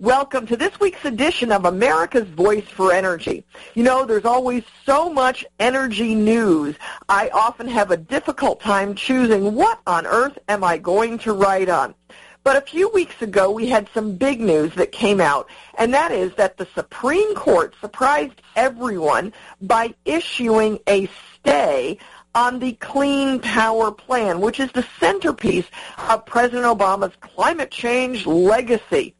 Welcome to this week's edition of America's Voice for Energy. You know, there's always so much energy news. I often have a difficult time choosing what on earth am I going to write on. But a few weeks ago, we had some big news that came out, and that is that the Supreme Court surprised everyone by issuing a stay on the Clean Power Plan, which is the centerpiece of President Obama's climate change legacy.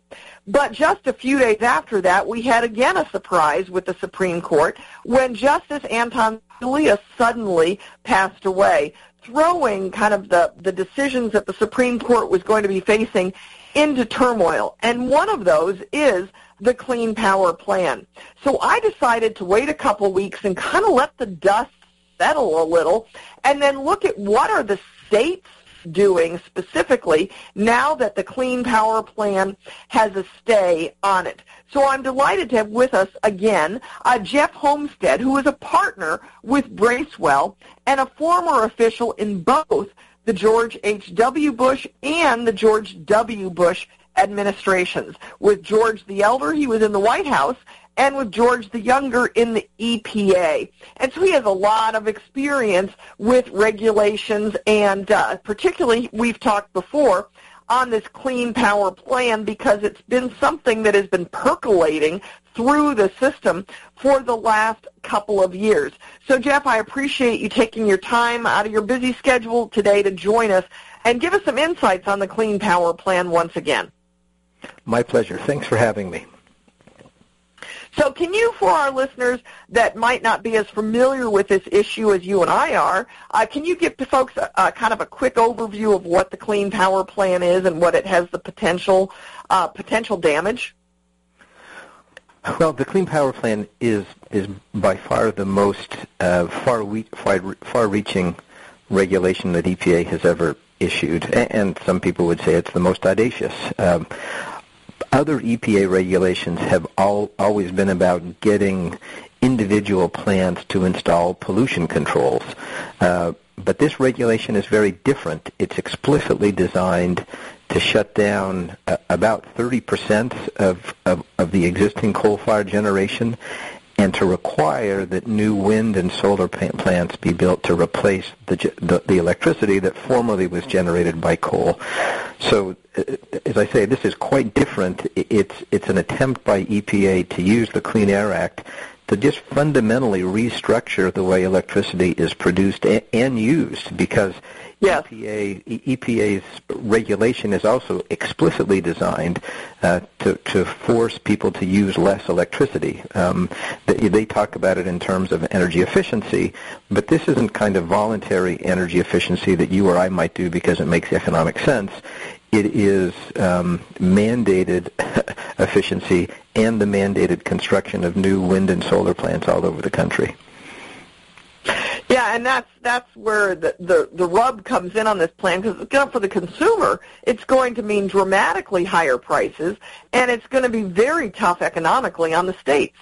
But just a few days after that, we had again a surprise with the Supreme Court when Justice Anton Scalia suddenly passed away, throwing kind of the, the decisions that the Supreme Court was going to be facing into turmoil. And one of those is the Clean Power Plan. So I decided to wait a couple weeks and kind of let the dust settle a little and then look at what are the states doing specifically now that the Clean Power Plan has a stay on it. So I'm delighted to have with us again uh, Jeff Holmstead, who is a partner with Bracewell and a former official in both the George H.W. Bush and the George W. Bush administrations. With George the Elder, he was in the White House, and with George the Younger in the EPA. And so he has a lot of experience with regulations and uh, particularly we've talked before on this clean power plan because it's been something that has been percolating through the system for the last couple of years. So Jeff, I appreciate you taking your time out of your busy schedule today to join us and give us some insights on the clean power plan once again. My pleasure. Thanks for having me. So can you, for our listeners that might not be as familiar with this issue as you and I are, uh, can you give folks a, a, kind of a quick overview of what the Clean Power Plan is and what it has the potential uh, potential damage? Well, the Clean Power Plan is is by far the most uh, far, far far-reaching regulation that EPA has ever issued, and some people would say it's the most audacious. Um, other EPA regulations have all, always been about getting individual plants to install pollution controls. Uh, but this regulation is very different. It's explicitly designed to shut down uh, about 30% of, of, of the existing coal-fired generation and to require that new wind and solar plants be built to replace the, the, the electricity that formerly was generated by coal. So, uh, as I say, this is quite different. It's it's an attempt by EPA to use the Clean Air Act to just fundamentally restructure the way electricity is produced and, and used because Yes. EPA, EPA's regulation is also explicitly designed uh, to, to force people to use less electricity. Um, they, they talk about it in terms of energy efficiency, but this isn't kind of voluntary energy efficiency that you or I might do because it makes economic sense it is um, mandated efficiency and the mandated construction of new wind and solar plants all over the country. Yeah, and that's that's where the the, the rub comes in on this plan because for the consumer, it's going to mean dramatically higher prices, and it's going to be very tough economically on the states.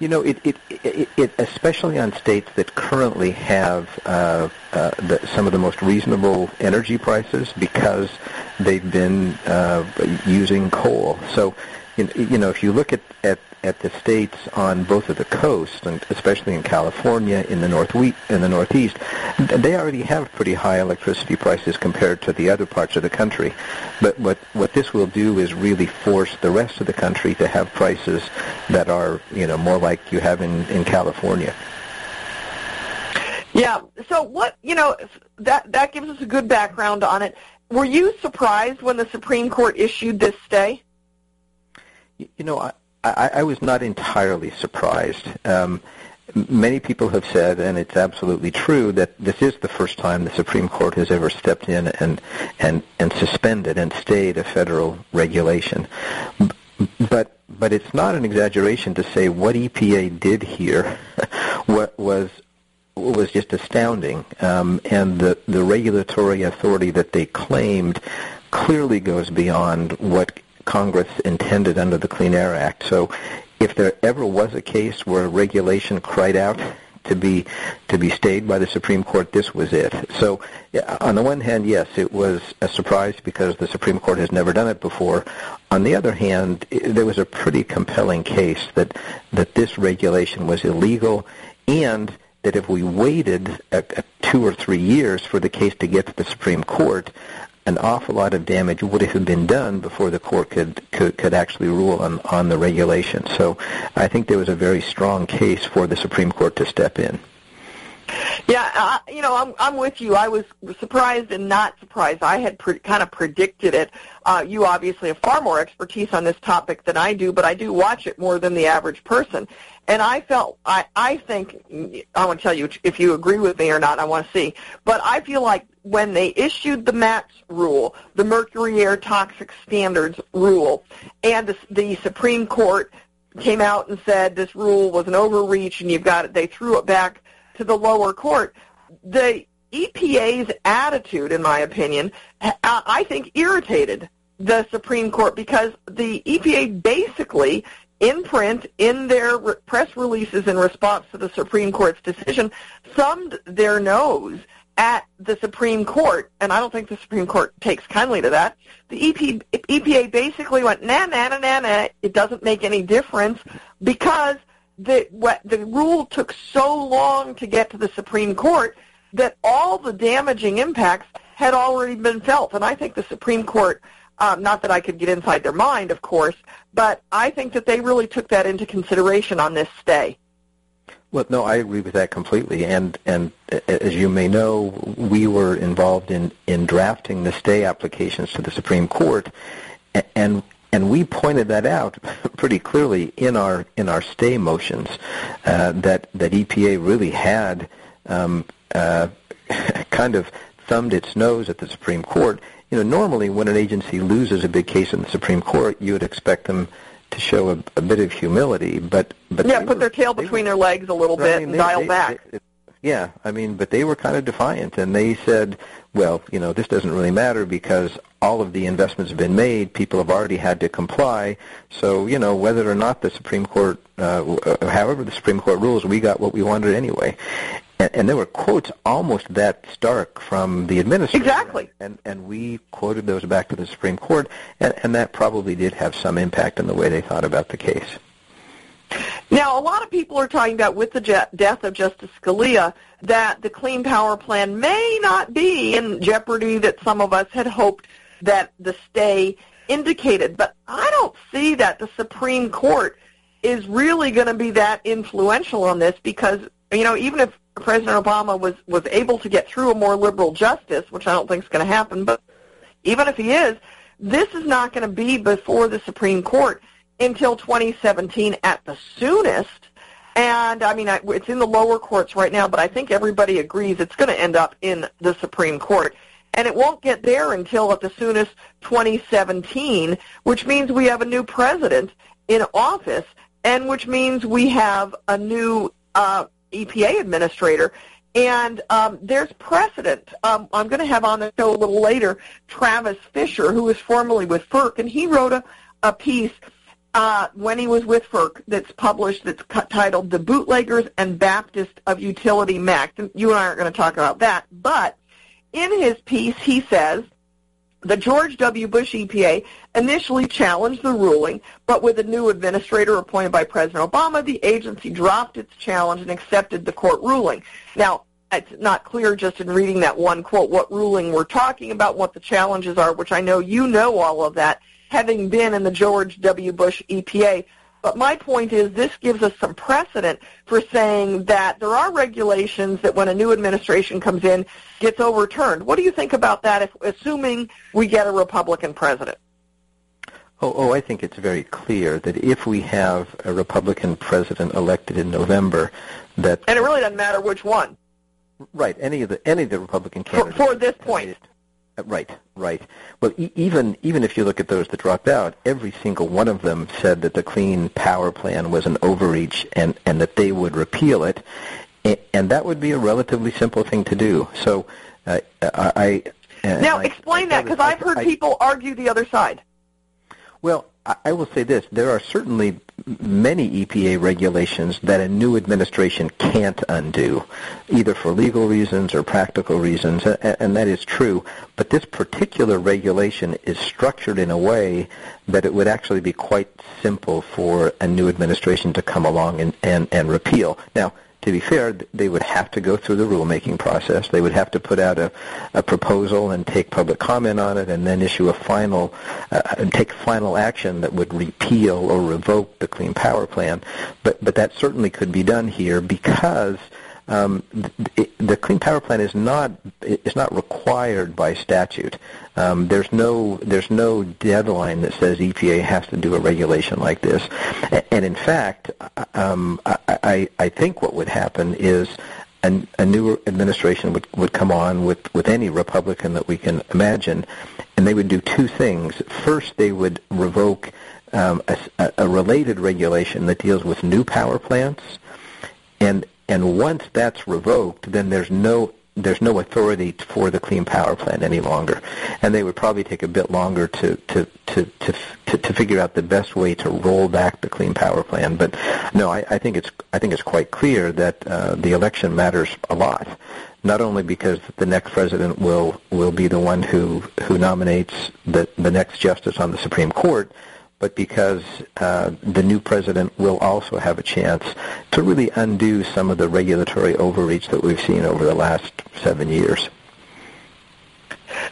You know, it, it, it, it especially on states that currently have uh, uh, the, some of the most reasonable energy prices because they've been uh, using coal. So, you know, if you look at, at at the states on both of the coasts, and especially in California, in the north in the northeast, they already have pretty high electricity prices compared to the other parts of the country. But what what this will do is really force the rest of the country to have prices that are you know more like you have in in California. Yeah. So what you know that that gives us a good background on it. Were you surprised when the Supreme Court issued this stay? You know, I, I, I was not entirely surprised. Um, many people have said, and it's absolutely true, that this is the first time the Supreme Court has ever stepped in and and and suspended and stayed a federal regulation. But but it's not an exaggeration to say what EPA did here what was was just astounding, um, and the the regulatory authority that they claimed clearly goes beyond what Congress intended under the Clean Air Act. So if there ever was a case where a regulation cried out to be to be stayed by the Supreme Court, this was it. So, on the one hand, yes, it was a surprise because the Supreme Court has never done it before. On the other hand, there was a pretty compelling case that that this regulation was illegal and that if we waited a, a two or three years for the case to get to the Supreme Court, an awful lot of damage would have been done before the court could, could, could actually rule on, on the regulation. So I think there was a very strong case for the Supreme Court to step in. Yeah, uh, you know, I'm I'm with you. I was surprised and not surprised. I had pre- kind of predicted it. Uh, you obviously have far more expertise on this topic than I do, but I do watch it more than the average person. And I felt, I I think, I want to tell you if you agree with me or not. I want to see. But I feel like when they issued the MATS rule, the Mercury Air Toxic Standards rule, and the, the Supreme Court came out and said this rule was an overreach, and you've got it. They threw it back to the lower court. The EPA's attitude, in my opinion, uh, I think irritated the Supreme Court because the EPA basically, in print, in their press releases in response to the Supreme Court's decision, thumbed their nose at the Supreme Court, and I don't think the Supreme Court takes kindly to that. The EP, EPA basically went, na na na na nah, it doesn't make any difference because – the what the rule took so long to get to the Supreme Court that all the damaging impacts had already been felt. And I think the Supreme Court, um, not that I could get inside their mind, of course, but I think that they really took that into consideration on this stay. Well, no, I agree with that completely. And and as you may know, we were involved in in drafting the stay applications to the Supreme Court, and and we pointed that out pretty clearly in our in our stay motions uh, that that EPA really had um, uh, kind of thumbed its nose at the Supreme Court. You know, normally when an agency loses a big case in the Supreme Court, you would expect them to show a, a bit of humility, but but yeah, put were, their tail between were, their legs a little bit I mean, and they, dial they, back. They, yeah, I mean, but they were kind of defiant, and they said, well, you know, this doesn't really matter because all of the investments have been made. People have already had to comply. So, you know, whether or not the Supreme Court, uh, uh, however the Supreme Court rules, we got what we wanted anyway. And, and there were quotes almost that stark from the administration. Exactly. And, and we quoted those back to the Supreme Court, and, and that probably did have some impact on the way they thought about the case. Now, a lot of people are talking about with the je- death of Justice Scalia that the Clean Power Plan may not be in jeopardy that some of us had hoped that the stay indicated. But I don't see that the Supreme Court is really going to be that influential on this because, you know, even if President Obama was, was able to get through a more liberal justice, which I don't think is going to happen, but even if he is, this is not going to be before the Supreme Court until 2017 at the soonest. And I mean, it's in the lower courts right now, but I think everybody agrees it's going to end up in the Supreme Court and it won't get there until at the soonest 2017, which means we have a new president in office, and which means we have a new uh, EPA administrator. And um, there's precedent. Um, I'm going to have on the show a little later Travis Fisher, who was formerly with FERC, and he wrote a, a piece uh, when he was with FERC that's published that's titled The Bootleggers and Baptist of Utility. And you and I aren't going to talk about that, but in his piece, he says, the George W. Bush EPA initially challenged the ruling, but with a new administrator appointed by President Obama, the agency dropped its challenge and accepted the court ruling. Now, it's not clear just in reading that one quote what ruling we're talking about, what the challenges are, which I know you know all of that, having been in the George W. Bush EPA. But my point is this gives us some precedent for saying that there are regulations that when a new administration comes in gets overturned. What do you think about that, if, assuming we get a Republican president? Oh, oh, I think it's very clear that if we have a Republican president elected in November, that and it really doesn't matter which one. Right, any of the any of the Republican candidates for, for this point. Right, right. Well, e- even even if you look at those that dropped out, every single one of them said that the Clean Power Plan was an overreach and and that they would repeal it, and, and that would be a relatively simple thing to do. So, uh, I, I uh, now explain I, that because I've heard people argue the other side. Well, I will say this: there are certainly many EPA regulations that a new administration can't undo, either for legal reasons or practical reasons, and that is true. But this particular regulation is structured in a way that it would actually be quite simple for a new administration to come along and, and, and repeal. Now, to be fair, they would have to go through the rulemaking process. They would have to put out a, a proposal and take public comment on it, and then issue a final uh, and take final action that would repeal or revoke the Clean Power Plan. But but that certainly could be done here because um, the, the Clean Power Plan is not is not required by statute. Um, there's no there's no deadline that says EPA has to do a regulation like this. And in fact, um, I, I, I think what would happen is a, a new administration would, would come on with, with any Republican that we can imagine, and they would do two things. First, they would revoke um, a, a related regulation that deals with new power plants, and and once that's revoked, then there's no there's no authority for the Clean Power Plan any longer, and they would probably take a bit longer to to to to to, to figure out the best way to roll back the Clean Power Plan. But no, I, I think it's I think it's quite clear that uh, the election matters a lot. Not only because the next president will will be the one who who nominates the the next justice on the Supreme Court, but because uh, the new president will also have a chance to really undo some of the regulatory overreach that we've seen over the last seven years.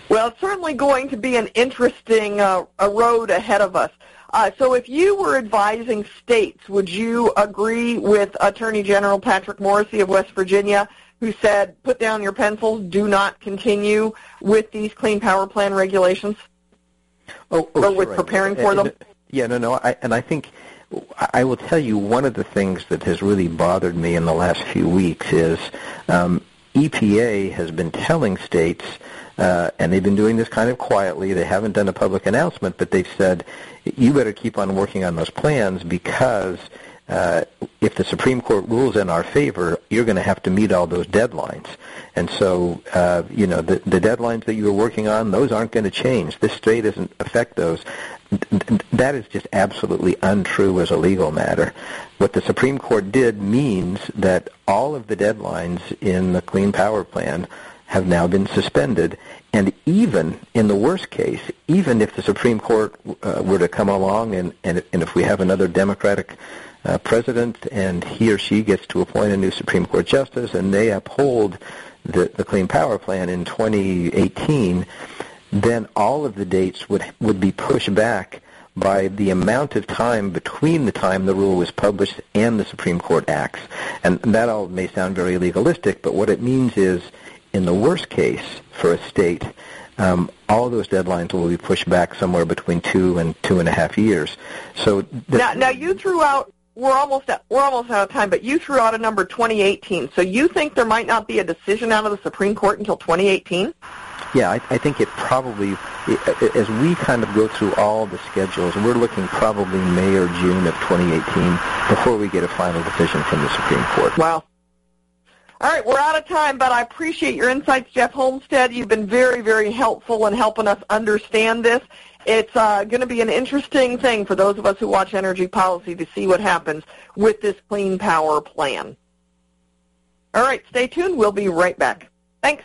Well, it's certainly going to be an interesting uh, a road ahead of us. Uh, so if you were advising states, would you agree with Attorney General Patrick Morrisey of West Virginia, who said, put down your pencils, do not continue with these Clean Power Plan regulations? Oh, oh or with preparing for them? Yeah, no, no, I, and I think I will tell you one of the things that has really bothered me in the last few weeks is um, EPA has been telling states, uh, and they've been doing this kind of quietly. They haven't done a public announcement, but they've said you better keep on working on those plans because uh, if the Supreme Court rules in our favor, you're going to have to meet all those deadlines. And so, uh, you know, the, the deadlines that you were working on, those aren't going to change. This stay doesn't affect those that is just absolutely untrue as a legal matter. What the Supreme Court did means that all of the deadlines in the Clean Power Plan have now been suspended. And even in the worst case, even if the Supreme Court uh, were to come along and, and, and if we have another Democratic uh, president and he or she gets to appoint a new Supreme Court justice and they uphold the, the Clean Power Plan in 2018, then all of the dates would would be pushed back by the amount of time between the time the rule was published and the Supreme Court acts. And that all may sound very legalistic, but what it means is, in the worst case for a state, um, all those deadlines will be pushed back somewhere between two and two and a half years. So now, now you threw out. We're almost at, we're almost out of time, but you threw out a number 2018. So you think there might not be a decision out of the Supreme Court until 2018? Yeah, I, I think it probably, it, as we kind of go through all the schedules, we're looking probably May or June of 2018 before we get a final decision from the Supreme Court. Wow. All right, we're out of time, but I appreciate your insights, Jeff Holmstead. You've been very, very helpful in helping us understand this. It's uh, going to be an interesting thing for those of us who watch energy policy to see what happens with this clean power plan. All right, stay tuned. We'll be right back. Thanks.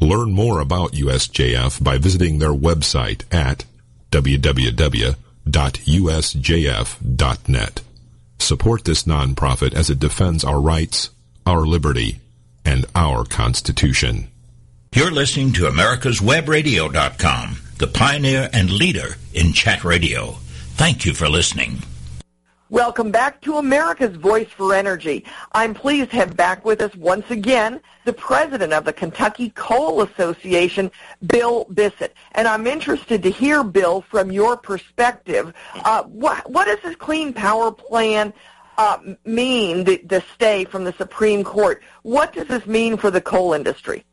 Learn more about USJF by visiting their website at www.usjf.net. Support this nonprofit as it defends our rights, our liberty, and our Constitution. You're listening to America'sWebRadio.com, the pioneer and leader in chat radio. Thank you for listening. Welcome back to America's Voice for Energy. I'm pleased to have back with us once again the president of the Kentucky Coal Association, Bill Bissett. And I'm interested to hear, Bill, from your perspective, uh, what, what does this Clean Power Plan uh, mean, the, the stay from the Supreme Court? What does this mean for the coal industry?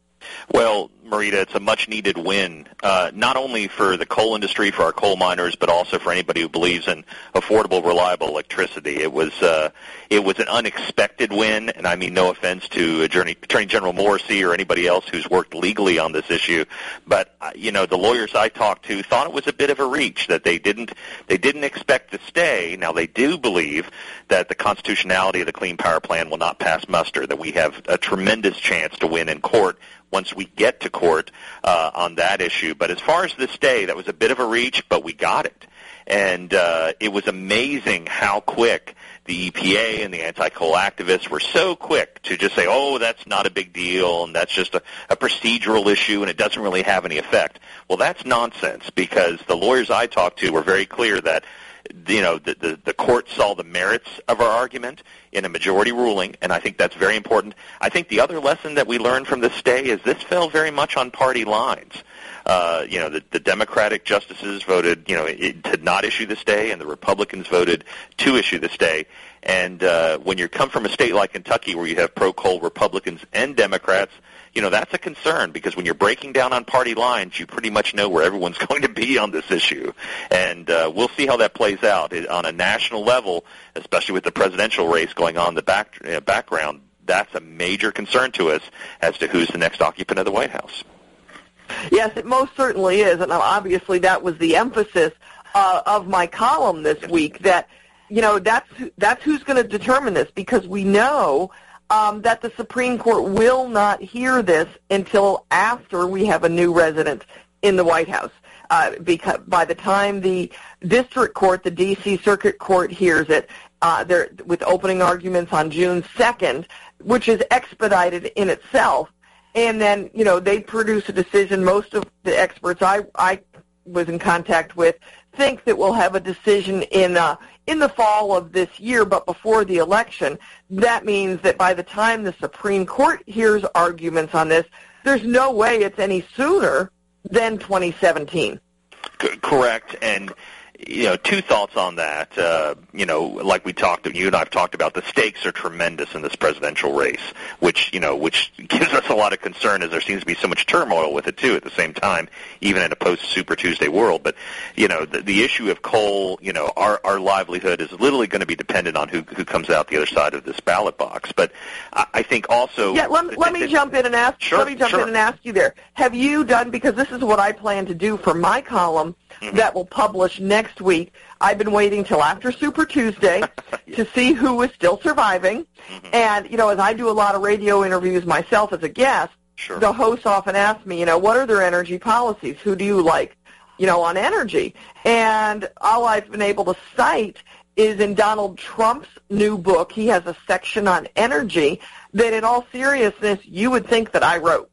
Well, Marita, it's a much needed win, uh, not only for the coal industry, for our coal miners, but also for anybody who believes in affordable, reliable electricity. It was uh, it was an unexpected win, and I mean no offense to Attorney, Attorney General Morrisey or anybody else who's worked legally on this issue, but uh, you know the lawyers I talked to thought it was a bit of a reach that they didn't they didn't expect to stay. Now they do believe that the constitutionality of the Clean Power Plan will not pass muster, that we have a tremendous chance to win in court once we get to court uh, on that issue. But as far as this day, that was a bit of a reach, but we got it. And uh, it was amazing how quick the EPA and the anti-coal activists were so quick to just say, oh, that's not a big deal and that's just a, a procedural issue and it doesn't really have any effect. Well, that's nonsense because the lawyers I talked to were very clear that you know, the, the, the court saw the merits of our argument in a majority ruling, and I think that's very important. I think the other lesson that we learned from the stay is this fell very much on party lines. Uh, you know, the, the Democratic justices voted, you know, to not issue the stay, and the Republicans voted to issue the stay. And uh, when you come from a state like Kentucky, where you have pro-coal Republicans and Democrats, you know, that's a concern because when you're breaking down on party lines, you pretty much know where everyone's going to be on this issue. And uh, we'll see how that plays out it, on a national level, especially with the presidential race going on in the back, uh, background. That's a major concern to us as to who's the next occupant of the White House. Yes, it most certainly is, and obviously that was the emphasis uh, of my column this week. That you know that's that's who's going to determine this because we know um, that the Supreme Court will not hear this until after we have a new resident in the White House. Uh, because by the time the district court, the D.C. Circuit Court hears it, uh, there with opening arguments on June 2nd, which is expedited in itself, and then you know they produce a decision. Most of the experts I I was in contact with think that we'll have a decision in uh, in the fall of this year, but before the election. That means that by the time the Supreme Court hears arguments on this, there's no way it's any sooner than 2017. Correct, and you know, two thoughts on that. Uh, you know, like we talked, you and I've talked about, the stakes are tremendous in this presidential race, which you know, which gives us a lot of concern as there seems to be so much turmoil with it too. At the same time, even in a post Super Tuesday world, but you know, the, the issue of coal, you know, our our livelihood is literally going to be dependent on who who comes out the other side of this ballot box. But I, I think also, yeah. Let, let me jump in and ask. Sure, let me jump sure. in and ask you there. Have you done because this is what I plan to do for my column Mm-hmm. that will publish next week. I've been waiting till after Super Tuesday to see who is still surviving. Mm-hmm. And, you know, as I do a lot of radio interviews myself as a guest, Sure. the hosts often ask me, you know, what are their energy policies? Who do you like, you know, on energy? And all I've been able to cite is in Donald Trump's new book. He has a section on energy that in all seriousness you would think that I wrote.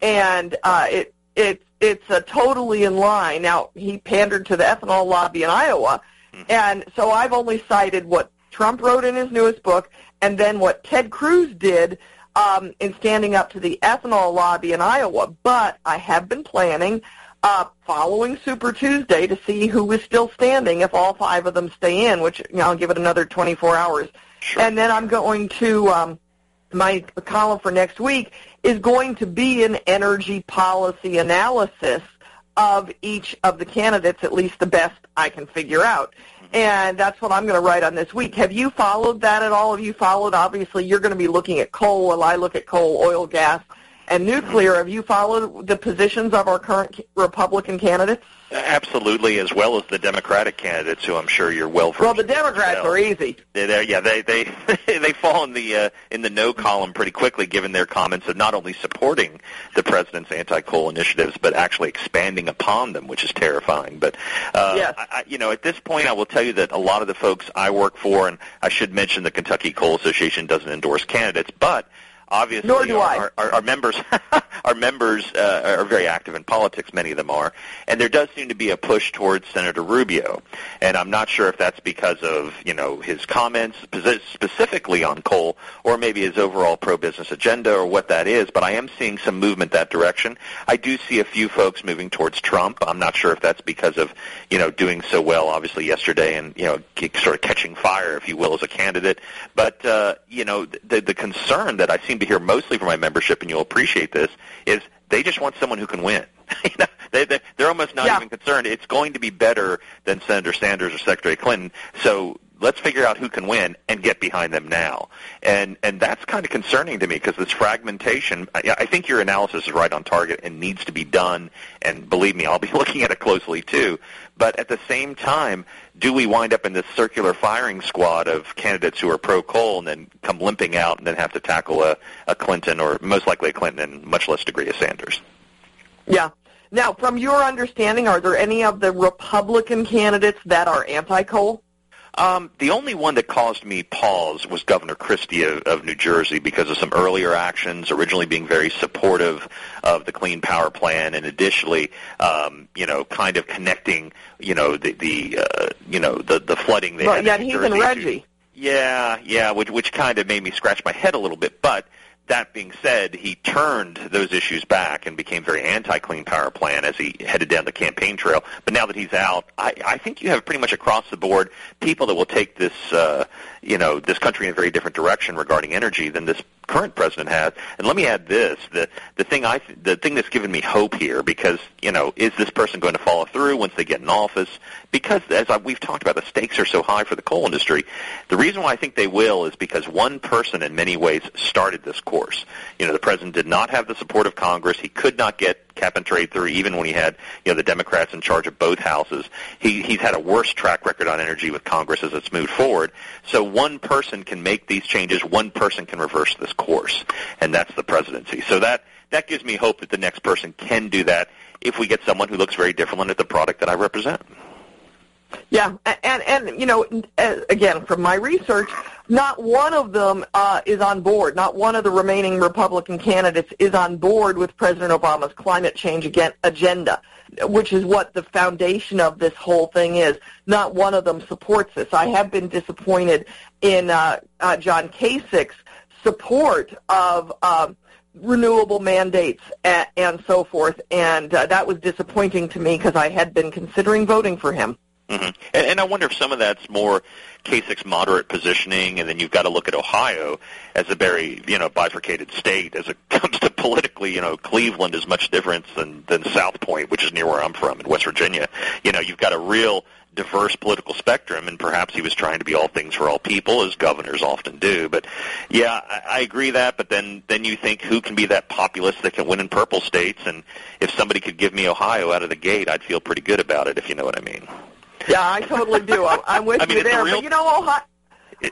And uh, it, it, it's uh, totally in line. Now, he pandered to the ethanol lobby in Iowa, and so I've only cited what Trump wrote in his newest book and then what Ted Cruz did um, in standing up to the ethanol lobby in Iowa. But I have been planning uh, following Super Tuesday to see who is still standing if all five of them stay in, which you know, I'll give it another 24 hours. Sure. And then I'm going to um, my column for next week is going to be an energy policy analysis of each of the candidates, at least the best I can figure out. And that's what I'm going to write on this week. Have you followed that at all? Have you followed? Obviously, you're going to be looking at coal while I look at coal, oil, gas, and nuclear. Have you followed the positions of our current Republican candidates? Absolutely, as well as the Democratic candidates, who I'm sure you're well versed. Well, the Democrats well. are easy. They're, yeah, they they they fall in the uh, in the no column pretty quickly, given their comments of not only supporting the president's anti-coal initiatives, but actually expanding upon them, which is terrifying. But uh, yes. I, you know, at this point, I will tell you that a lot of the folks I work for, and I should mention the Kentucky Coal Association doesn't endorse candidates, but obviously Nor do our, I. Our, our, members our members uh, are very active in politics many of them are. And there does seem to be a push towards Senator Rubio. And I'm not sure if that's because of you know his comments specifically on coal or maybe his overall pro business agenda or what that is but I am seeing some movement that direction. I do see a few folks moving towards Trump. I'm not sure if that's because of you know doing so well obviously yesterday and you know sort of catching fire if you will as a candidate. But uh, you know the the concern that I seem to hear mostly from my membership, and you'll appreciate this, is they just want someone who can win. you know, they, they, they're almost not yeah. even concerned. It's going to be better than Senator Sanders or Secretary Clinton. So let's figure out who can win and get behind them now. And and that's kind of concerning to me because this fragmentation. I, I think your analysis is right on target and needs to be done. And believe me, I'll be looking at it closely too. But at the same time, do we wind up in this circular firing squad of candidates who are pro-coal and then come limping out and then have to tackle a, a Clinton or most likely a Clinton and much less degree a Sanders? Yeah. Now, from your understanding, are there any of the Republican candidates that are anti-coal? Um, the only one that caused me pause was Governor Christie of, of New Jersey because of some earlier actions, originally being very supportive of the Clean Power Plan, and additionally, um, you know, kind of connecting, you know, the the uh, you know the the flooding they well, had yeah, he's Jersey in Reggie. To, yeah, yeah, which which kind of made me scratch my head a little bit, but that being said, he turned those issues back and became very anti-Clean Power Plan as he headed down the campaign trail. But now that he's out, I, I think you have pretty much across the board people that will take this, uh, you know, this country in a very different direction regarding energy than this current president has. And let me add this: the the thing I the thing that's given me hope here, because you know, is this person going to follow through once they get in office? Because as I, we've talked about, the stakes are so high for the coal industry. The reason why I think they will is because one person, in many ways, started this course. You know, the president did not have the support of Congress. He could not get cap and trade through, even when he had you know the Democrats in charge of both houses. He he's had a worse track record on energy with Congress as it's moved forward. So one person can make these changes. One person can reverse this course, and that's the presidency. So that that gives me hope that the next person can do that if we get someone who looks very different at the product that I represent. Yeah, and and you know, again, from my research, not one of them uh, is on board. Not one of the remaining Republican candidates is on board with President Obama's climate change agenda, which is what the foundation of this whole thing is. Not one of them supports this. I have been disappointed in uh, uh, John Kasich's support of. Um, renewable mandates and, and so forth, and uh, that was disappointing to me because I had been considering voting for him. Mm-hmm. And, and I wonder if some of that's more Kasich's moderate positioning, and then you've got to look at Ohio as a very, you know, bifurcated state as it comes to politically. You know, Cleveland is much different than than South Point, which is near where I'm from in West Virginia. You know, you've got a real diverse political spectrum, and perhaps he was trying to be all things for all people, as governors often do. But yeah, I, I agree that. But then then you think who can be that populist that can win in purple states? And if somebody could give me Ohio out of the gate, I'd feel pretty good about it, if you know what I mean. Yeah, I totally do. I'm, I'm with I mean, you there. Real, but you know, Ohio,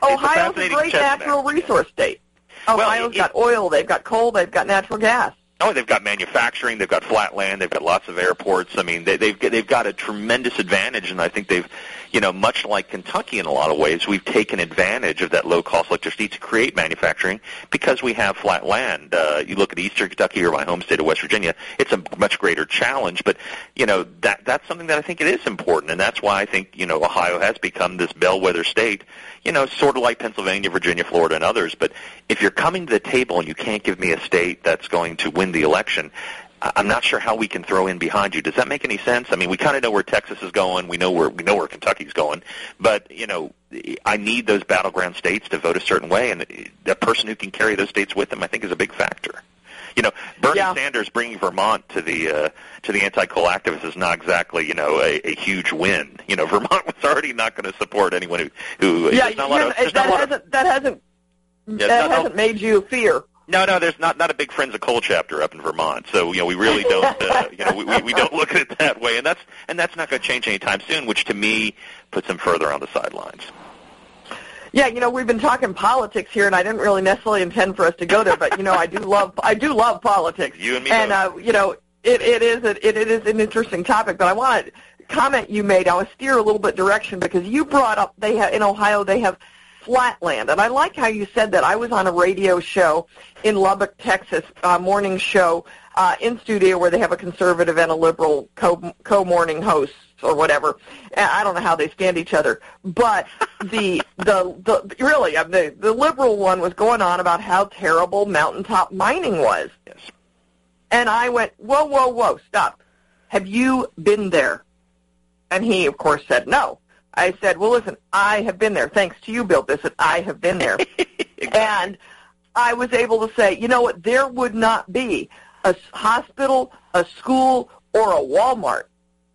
Ohio's a, a great natural resource state. Ohio's well, it, got oil, they've got coal, they've got natural gas. Oh, they've got manufacturing, they've got flat land, they've got lots of airports. I mean, they, they've they've got a tremendous advantage, and I think they've, you know, much like Kentucky in a lot of ways, we've taken advantage of that low cost electricity to create manufacturing because we have flat land. Uh, you look at Eastern Kentucky or my home state of West Virginia, it's a much greater challenge, but you know that that's something that I think it is important, and that's why I think you know Ohio has become this bellwether state. You know, sort of like Pennsylvania, Virginia, Florida, and others. But if you're coming to the table and you can't give me a state that's going to win the election, I'm not sure how we can throw in behind you. Does that make any sense? I mean, we kind of know where Texas is going. We know where we know where Kentucky's going, but you know, I need those battleground states to vote a certain way, and the person who can carry those states with them, I think, is a big factor. You know, Bernie Yeah. Sanders bringing Vermont to the uh, to the anti-coal activists is not exactly you know a, a huge win. You know, Vermont was already not going to support anyone who who Yeah, there's not a lot of, that lot of- hasn't that hasn't Yeah, that hasn't made you fear. No, no, there's not not a big Friends of Coal chapter up in Vermont. So you know, we really don't, uh, you know, we, we don't look at it that way, and that's and that's not going to change anytime soon. Which to me puts them further on the sidelines. Yeah, you know, we've been talking politics here, and I didn't really necessarily intend for us to go there, but you know, I do love I do love politics. You and me And both. uh, you know, it it is a, it, it is an interesting topic, but I want to comment you made. I want to steer a little bit direction because you brought up they have in Ohio they have flatland, and I like how you said that. I was on a radio show in Lubbock, Texas, uh, morning show uh, in studio where they have a conservative and a liberal co co morning host or whatever. And I don't know how they stand each other, but the the the really uh, the the liberal one was going on about how terrible mountaintop mining was, Yes. and I went, whoa, whoa, whoa, stop. Have you been there? And he, of course, said no. I said, well, listen, I have been there. Thanks to you, Bill Bissett, I have been there. And I was able to say, you know what, there would not be a hospital, a school, or a Walmart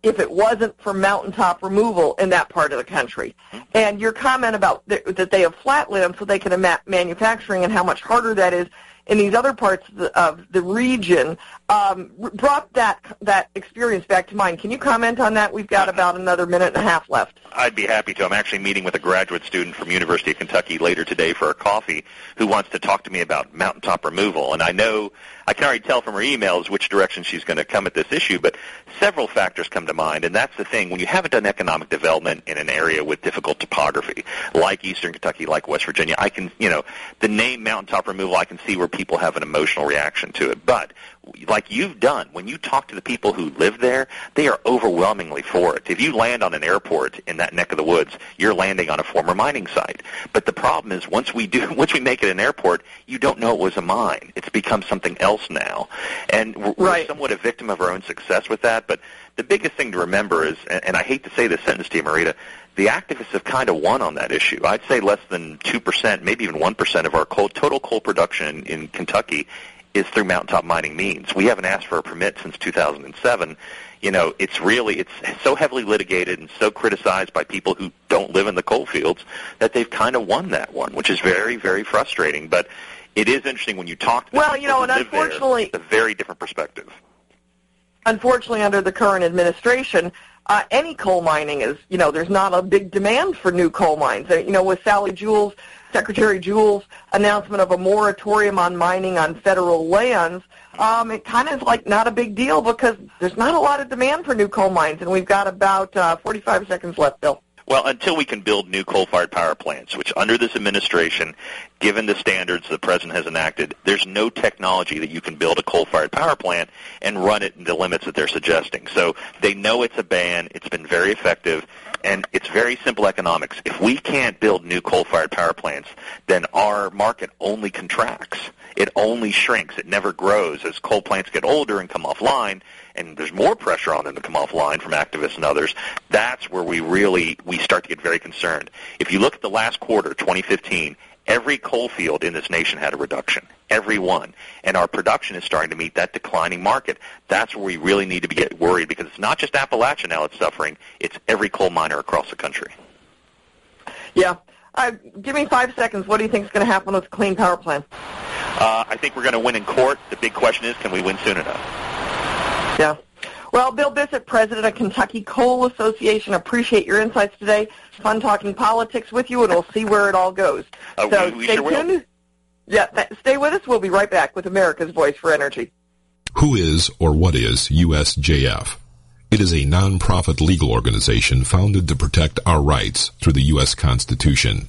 if it wasn't for mountaintop removal in that part of the country. Mm-hmm. And your comment about th- that they have flatland so they can ima- manufacturing and how much harder that is in these other parts of the, of the region um, brought that that experience back to mind. Can you comment on that? We've got about another minute and a half left. I'd be happy to. I'm actually meeting with a graduate student from University of Kentucky later today for a coffee who wants to talk to me about mountaintop removal. And I know I can already tell from her emails which direction she's going to come at this issue, but several factors come to mind. And that's the thing. When you haven't done economic development in an area with difficult topography, like Eastern Kentucky, like West Virginia, I can, you know, the name mountaintop removal, I can see where people have an emotional reaction to it. But like you've done, when you talk to the people who live there, they are overwhelmingly for it. If you land on an airport in that neck of the woods, you're landing on a former mining site. But the problem is once we do, once we make it an airport, you don't know it was a mine. It's become something else now. And we're, we're somewhat a victim of our own success with that. But the biggest thing to remember is, and, and I hate to say this sentence to you, Marita, the activists have kind of won on that issue. I'd say less than 2%, maybe even 1% of our coal, total coal production in Kentucky is through mountaintop mining means. We haven't asked for a permit since 2007. You know, it's really it's so heavily litigated and so criticized by people who don't live in the coal fields that they've kind of won that one, which is very very frustrating. But it is interesting when you talk to Well, you know, and live there, unfortunately- it's a very different perspective. Unfortunately, under the current administration, uh, any coal mining is, you know, there's not a big demand for new coal mines. Uh, you know, with Sally Jewell, Secretary Jewell's announcement of a moratorium on mining on federal lands, um, it kind of is like not a big deal because there's not a lot of demand for new coal mines, and we've got about uh, 45 seconds left, Bill. Well, until we can build new coal-fired power plants, which under this administration, given the standards the president has enacted, there's no technology that you can build a coal-fired power plant and run it in the limits that they're suggesting. So they know it's a ban. It's been very effective, and it's very simple economics. If we can't build new coal-fired power plants, then our market only contracts. It only shrinks. It never grows as coal plants get older and come offline and there's more pressure on them to come offline from activists and others, that's where we really we start to get very concerned. If you look at the last quarter, 2015, every coal field in this nation had a reduction. Every one. And our production is starting to meet that declining market. That's where we really need to be get worried because it's not just Appalachia now that's suffering, it's every coal miner across the country. Yeah. Uh, give me five seconds. What do you think is going to happen with the Clean Power Plan? Uh, I think we're going to win in court. The big question is, can we win soon enough? Yeah. Well, Bill Bissett, president of Kentucky Coal Association, appreciate your insights today. Fun talking politics with you, and we'll see where it all goes. Uh, so we- we stay sure will. tuned. Yeah, th- stay with us. We'll be right back with America's Voice for Energy. Who is or what is USJF? It is a non-profit legal organization founded to protect our rights through the U.S. Constitution.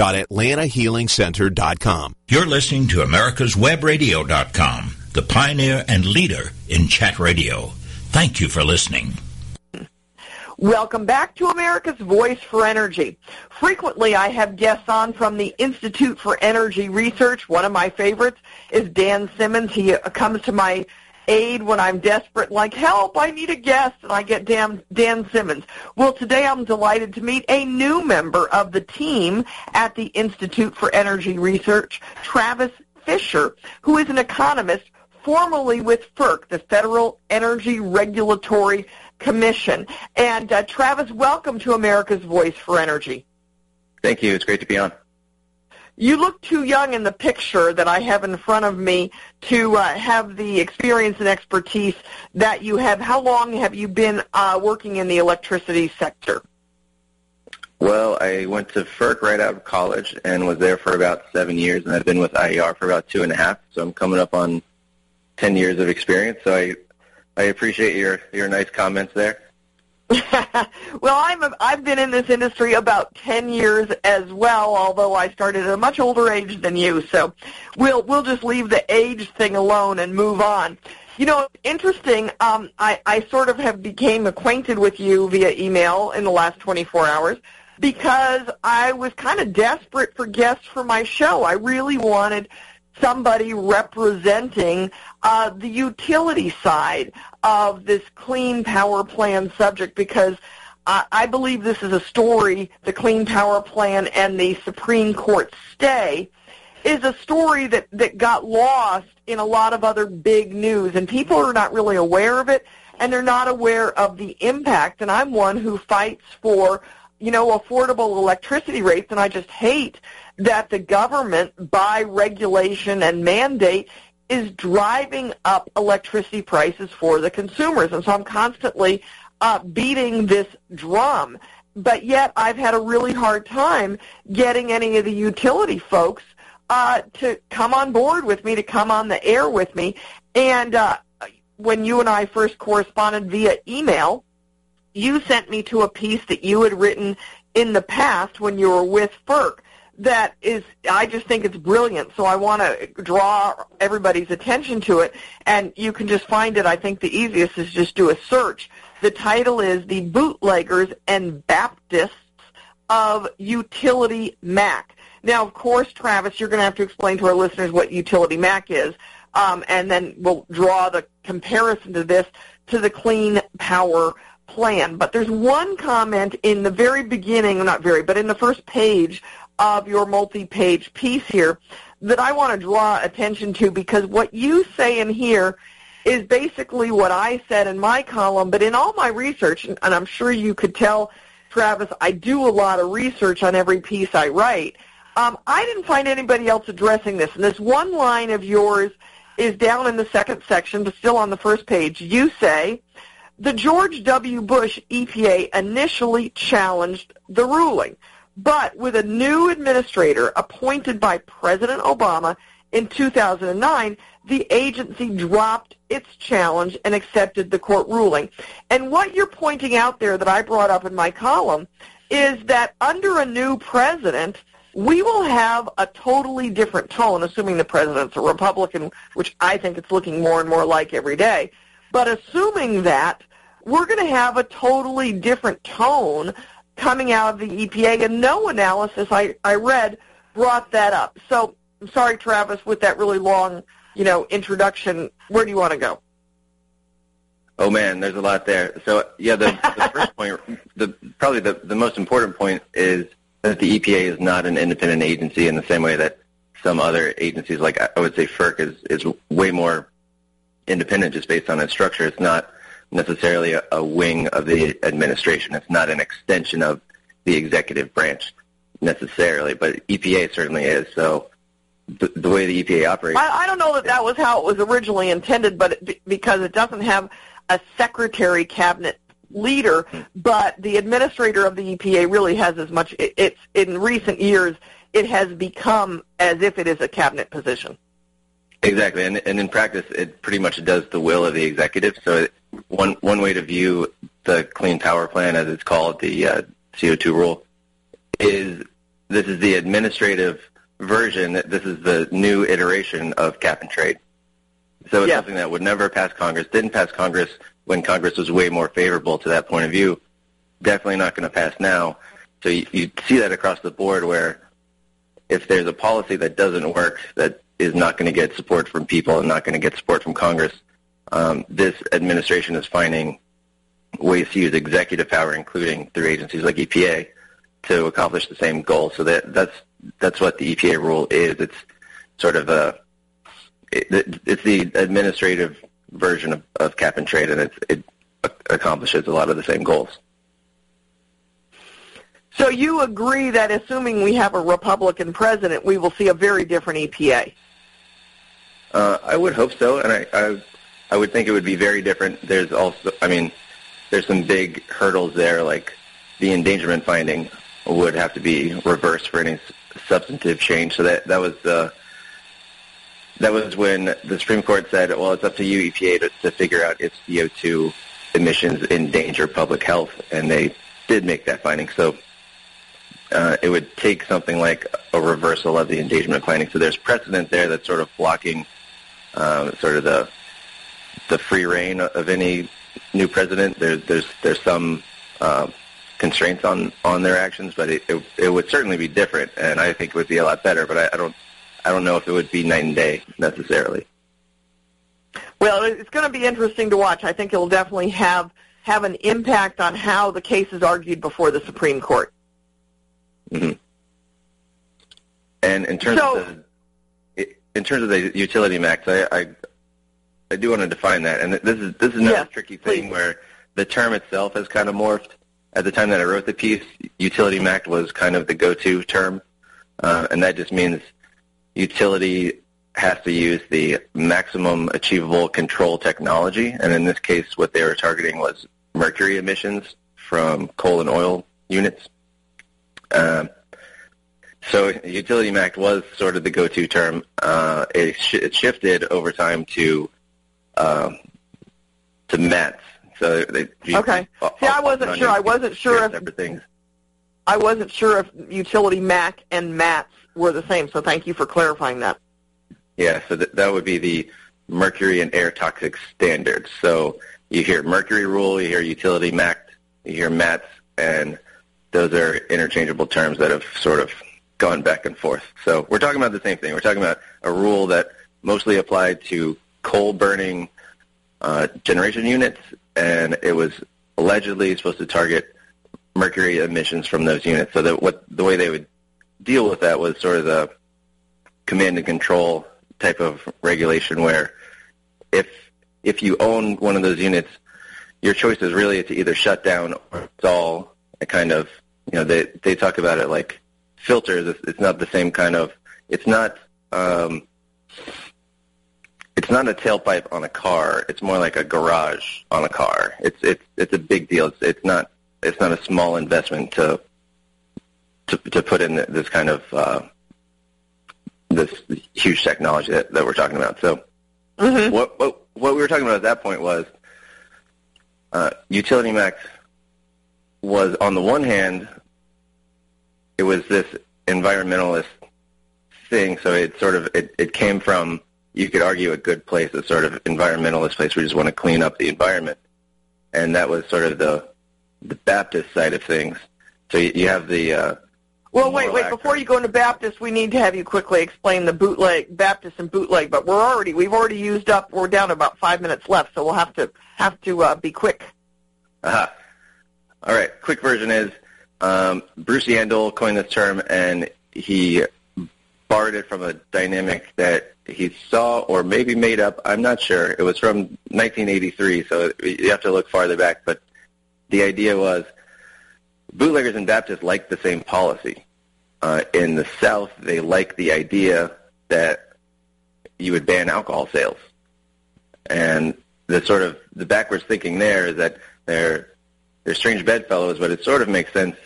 www.atlantahealingcenter.com. You're listening to americaswebradio.com, the pioneer and leader in chat radio. Thank you for listening. Welcome back to America's Voice for Energy. Frequently, I have guests on from the Institute for Energy Research. One of my favorites is Dan Simmons. He comes to my aid when I'm desperate, like, help, I need a guest, and I get Dan, Dan Simmons. Well, today I'm delighted to meet a new member of the team at the Institute for Energy Research, Travis Fisher, who is an economist formerly with FERC, the Federal Energy Regulatory Commission. And uh, Travis, welcome to America's Voice for Energy. Thank you. It's great to be on. You look too young in the picture that I have in front of me to uh, have the experience and expertise that you have. How long have you been uh, working in the electricity sector? Well, I went to FERC right out of college and was there for about seven years, and I've been with IER for about two and a half. So I'm coming up on ten years of experience. So I I appreciate your your nice comments there. well, I'm a, I've been in this industry about 10 years as well, although I started at a much older age than you. So we'll we'll just leave the age thing alone and move on. You know, interesting. Um, I I sort of have became acquainted with you via email in the last 24 hours because I was kind of desperate for guests for my show. I really wanted somebody representing uh, the utility side of this clean power plan subject because I, I believe this is a story, the clean power plan and the Supreme Court stay is a story that, that got lost in a lot of other big news. And people are not really aware of it and they're not aware of the impact. And I'm one who fights for you know affordable electricity rates and I just hate that the government, by regulation and mandate, is driving up electricity prices for the consumers. And so I'm constantly uh, beating this drum. But yet I've had a really hard time getting any of the utility folks uh, to come on board with me, to come on the air with me. And uh, when you and I first corresponded via email, you sent me to a piece that you had written in the past when you were with FERC that is I just think it's brilliant. So I want to draw everybody's attention to it and you can just find it. I think the easiest is just do a search. The title is The Bootleggers and Baptists of Utility MACT. Now, of course, Travis, you're going to have to explain to our listeners what Utility MACT is, um, and then we'll draw the comparison to this to the Clean Power Plan. But there's one comment in the very beginning, not very, but in the first page of your multi-page piece here that I want to draw attention to because what you say in here is basically what I said in my column, but in all my research, and I'm sure you could tell, Travis, I do a lot of research on every piece I write. Um, I didn't find anybody else addressing this. And this one line of yours is down in the second section, but still on the first page. You say, the George W. Bush EPA initially challenged the ruling. But with a new administrator appointed by President Obama in 2009, the agency dropped its challenge and accepted the court ruling. And what you're pointing out there that I brought up in my column is that under a new president, we will have a totally different tone, assuming the president's a Republican, which I think it's looking more and more like every day. But assuming that, we're going to have a totally different tone coming out of the EPA, and no analysis I, I read brought that up. So I'm sorry, Travis, with that really long, you know, introduction. Where do you want to go? Oh man, there's a lot there. So yeah, the, the first point, the probably the, the most important point is that the EPA is not an independent agency in the same way that some other agencies, like I would say FERC, is is way more independent just based on its structure. It's not necessarily a, a wing of the administration. It's not an extension of the executive branch necessarily, but EPA certainly is. So the, the way the EPA operates. I, I don't know that that was how it was originally intended, but it, because it doesn't have a secretary cabinet leader, hmm. but the administrator of the EPA really has as much. It, it's in recent years, it has become as if it is a cabinet position. Exactly, and, and in practice, it pretty much does the will of the executive. So it, one one way to view the Clean Power Plan, as it's called, the uh, CO2 rule, is this is the administrative version. This is the new iteration of cap and trade. So it's Yeah. something that would never pass Congress. Didn't pass Congress when Congress was way more favorable to that point of view. Definitely not going to pass now. So you, you see that across the board where if there's a policy that doesn't work, that is not going to get support from people and not going to get support from Congress, um, this administration is finding ways to use executive power, including through agencies like EPA, to accomplish the same goal. So that that's that's what the EPA rule is. It's sort of a it, it's the administrative version of, of cap and trade, and it's, it accomplishes a lot of the same goals. So you agree that assuming we have a Republican president, we will see a very different EPA? Uh, I would hope so, and I, I I would think it would be very different. There's also, I mean, there's some big hurdles there, like the endangerment finding would have to be reversed for any substantive change. So that that was uh, that was when the Supreme Court said, well, it's up to you, EPA, to, to figure out if CO2 emissions endanger public health, and they did make that finding. So uh, it would take something like a reversal of the endangerment finding. So there's precedent there that's sort of blocking um, sort of the the free reign of any new president. There's there's there's some uh, constraints on on their actions, but it, it it would certainly be different, and I think it would be a lot better. But I, I don't I don't know if it would be night and day necessarily. Well, it's going to be interesting to watch. I think it'll definitely have have an impact on how the case is argued before the Supreme Court. Mm-hmm. And in terms So- of the in terms of the utility MACT, I, I I do want to define that, and this is this is another Yes, tricky thing please. where the term itself has kind of morphed. At the time that I wrote the piece, utility MACT was kind of the go-to term, uh, and that just means utility has to use the maximum achievable control technology, and in this case, what they were targeting was mercury emissions from coal and oil units. Um, so utility MACT was sort of the go-to term. Uh, it, sh- it shifted over time to um, to MATS. So they, Okay. See, I wasn't sure. I wasn't sure if- things. I wasn't sure if utility MACT and MATS were the same, so thank you for clarifying that. Yeah, so th- that would be the mercury and air toxic standards. So you hear mercury rule, you hear utility MACT, you hear MATS, and those are interchangeable terms that have sort of gone back and forth. So we're talking about the same thing. We're talking about a rule that mostly applied to coal burning uh, generation units, and it was allegedly supposed to target mercury emissions from those units. So that what the way they would deal with that was sort of the command and control type of regulation where if if you own one of those units, your choice is really to either shut down or install a kind of you know they they talk about it like filters. It's, it's not the same kind of it's not um, it's not a tailpipe on a car. It's more like a garage on a car. It's it's it's a big deal. It's it's not it's not a small investment to to to put in this kind of uh, this huge technology that, that we're talking about. So Mm-hmm. what, what what we were talking about at that point was uh, utility MACT was on the one hand it was this environmentalist thing, so it sort of it, it came from you could argue a good place, a sort of environmentalist place. We just want to clean up the environment, and that was sort of the the Baptist side of things. So you, you have the uh, Well, wait, wait. Before you go into Baptist, we need to have you quickly explain the bootleg, Baptist and bootleg. But we're already, we've already used up. We're down about five minutes left, so we'll have to have to uh, be quick. Uh-huh. All right. Quick version is um, Bruce Yandle coined this term, and he borrowed it from a dynamic that he saw or maybe made up. I'm not sure. It was from 1983, so you have to look farther back. But the idea was bootleggers and Baptists like the same policy. Uh, in the South, they like the idea that you would ban alcohol sales. And the sort of the backwards thinking there is that they're they're strange bedfellows, but it sort of makes sense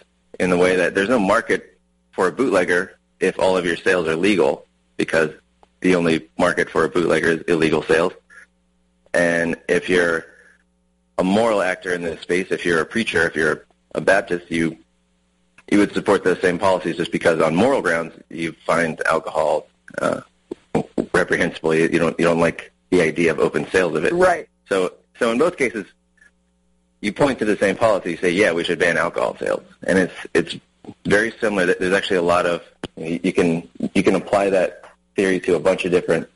in the way that there's no market for a bootlegger if all of your sales are legal, because the only market for a bootlegger is illegal sales. And if you're a moral actor in this space, if you're a preacher, if you're a Baptist, you you would support those same policies just because on moral grounds you find alcohol uh, reprehensible. You don't you don't like the idea of open sales of it. Right. So so in both cases, you point to the same policy. You say, yeah, we should ban alcohol sales, and it's it's very similar. There's actually a lot of you can you can apply that theory to a bunch of different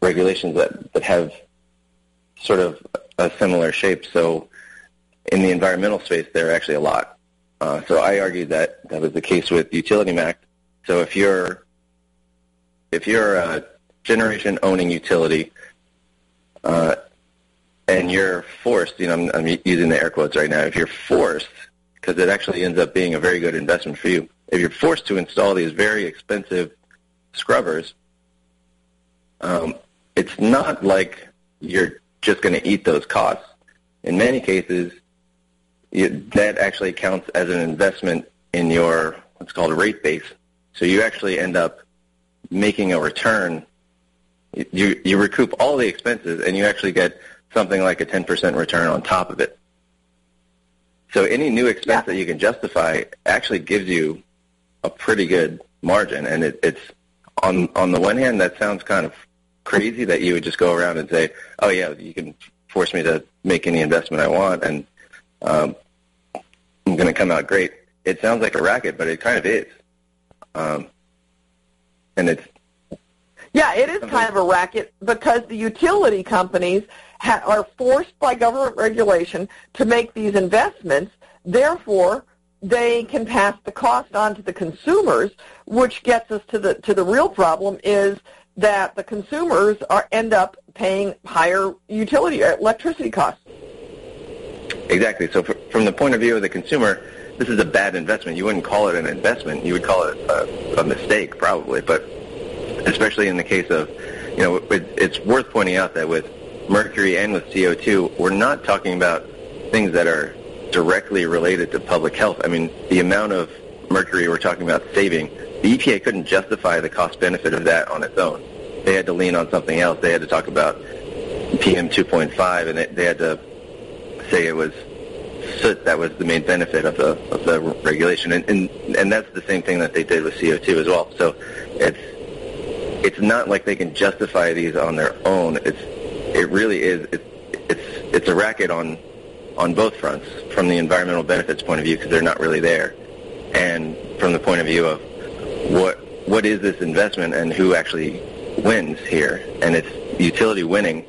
regulations that that have sort of a similar shape. So in the environmental space, there are actually a lot. Uh, so I argued that that was the case with Utility MACT. So if you're if you're a generation owning utility uh, and you're forced, you know, I'm, I'm using the air quotes right now. If you're forced, because it actually ends up being a very good investment for you, if you're forced to install these very expensive scrubbers, um, it's not like you're just going to eat those costs. In many cases, it, that actually counts as an investment in your what's called a rate base. So you actually end up making a return. You you recoup all the expenses, and you actually get something like a 10% return on top of it. So any new expense yeah. that you can justify actually gives you a pretty good margin, and it, it's on on the one hand that sounds kind of crazy that you would just go around and say, "Oh yeah, you can force me to make any investment I want, and um, I'm going to come out great." It sounds like a racket, but it kind of is, um, and it's yeah, it is kind of a racket because the utility companies ha- are forced by government regulation to make these investments. Therefore, they can pass the cost on to the consumers, which gets us to the to the real problem is that the consumers are end up paying higher utility or electricity costs. Exactly. So, for, from the point of view of the consumer, this is a bad investment. You wouldn't call it an investment. You would call it a, a mistake, probably. But especially in the case of, you know, it, it's worth pointing out that with mercury and with CO2, we're not talking about things that are directly related to public health. I mean, the amount of mercury we're talking about saving, the EPA couldn't justify the cost benefit of that on its own. They had to lean on something else. They had to talk about PM 2.5, and they, they had to say it was soot that was the main benefit of the of the regulation, and and and that's the same thing that they did with CO2 as well. So it's it's not like they can justify these on their own. It's it really is. It's it's it's a racket on on both fronts from the environmental benefits point of view because they're not really there, and from the point of view of what what is this investment and who actually wins here, and it's utility winning,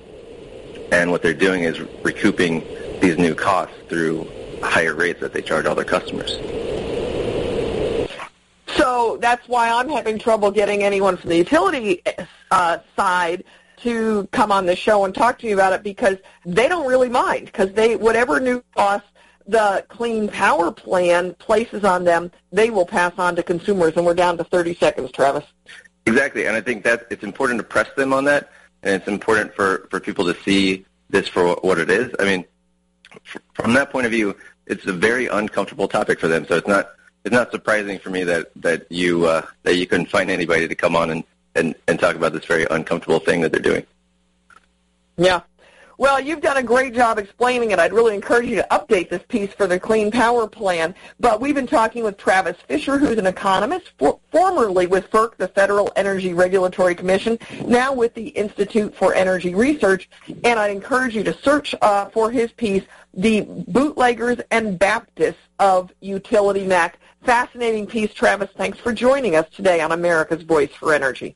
and what they're doing is recouping these new costs through higher rates that they charge all their customers. So that's why I'm having trouble getting anyone from the utility uh, side to come on the show and talk to me about it because they don't really mind because they whatever new costs the clean power plan places on them, they will pass on to consumers. And we're down to 30 seconds, Travis. Exactly, and I think that it's important to press them on that, and it's important for, for people to see this for what it is. I mean, from that point of view, it's a very uncomfortable topic for them. So it's not it's not surprising for me that that you uh, that you couldn't find anybody to come on and, and, and talk about this very uncomfortable thing that they're doing. Yeah. Well, you've done a great job explaining it. I'd really encourage you to update this piece for the Clean Power Plan. But we've been talking with Travis Fisher, who's an economist, for, formerly with FERC, the Federal Energy Regulatory Commission, now with the Institute for Energy Research. And I'd encourage you to search uh, for his piece, The Bootleggers and Baptists of Utility MACT. Fascinating piece, Travis. Thanks for joining us today on America's Voice for Energy.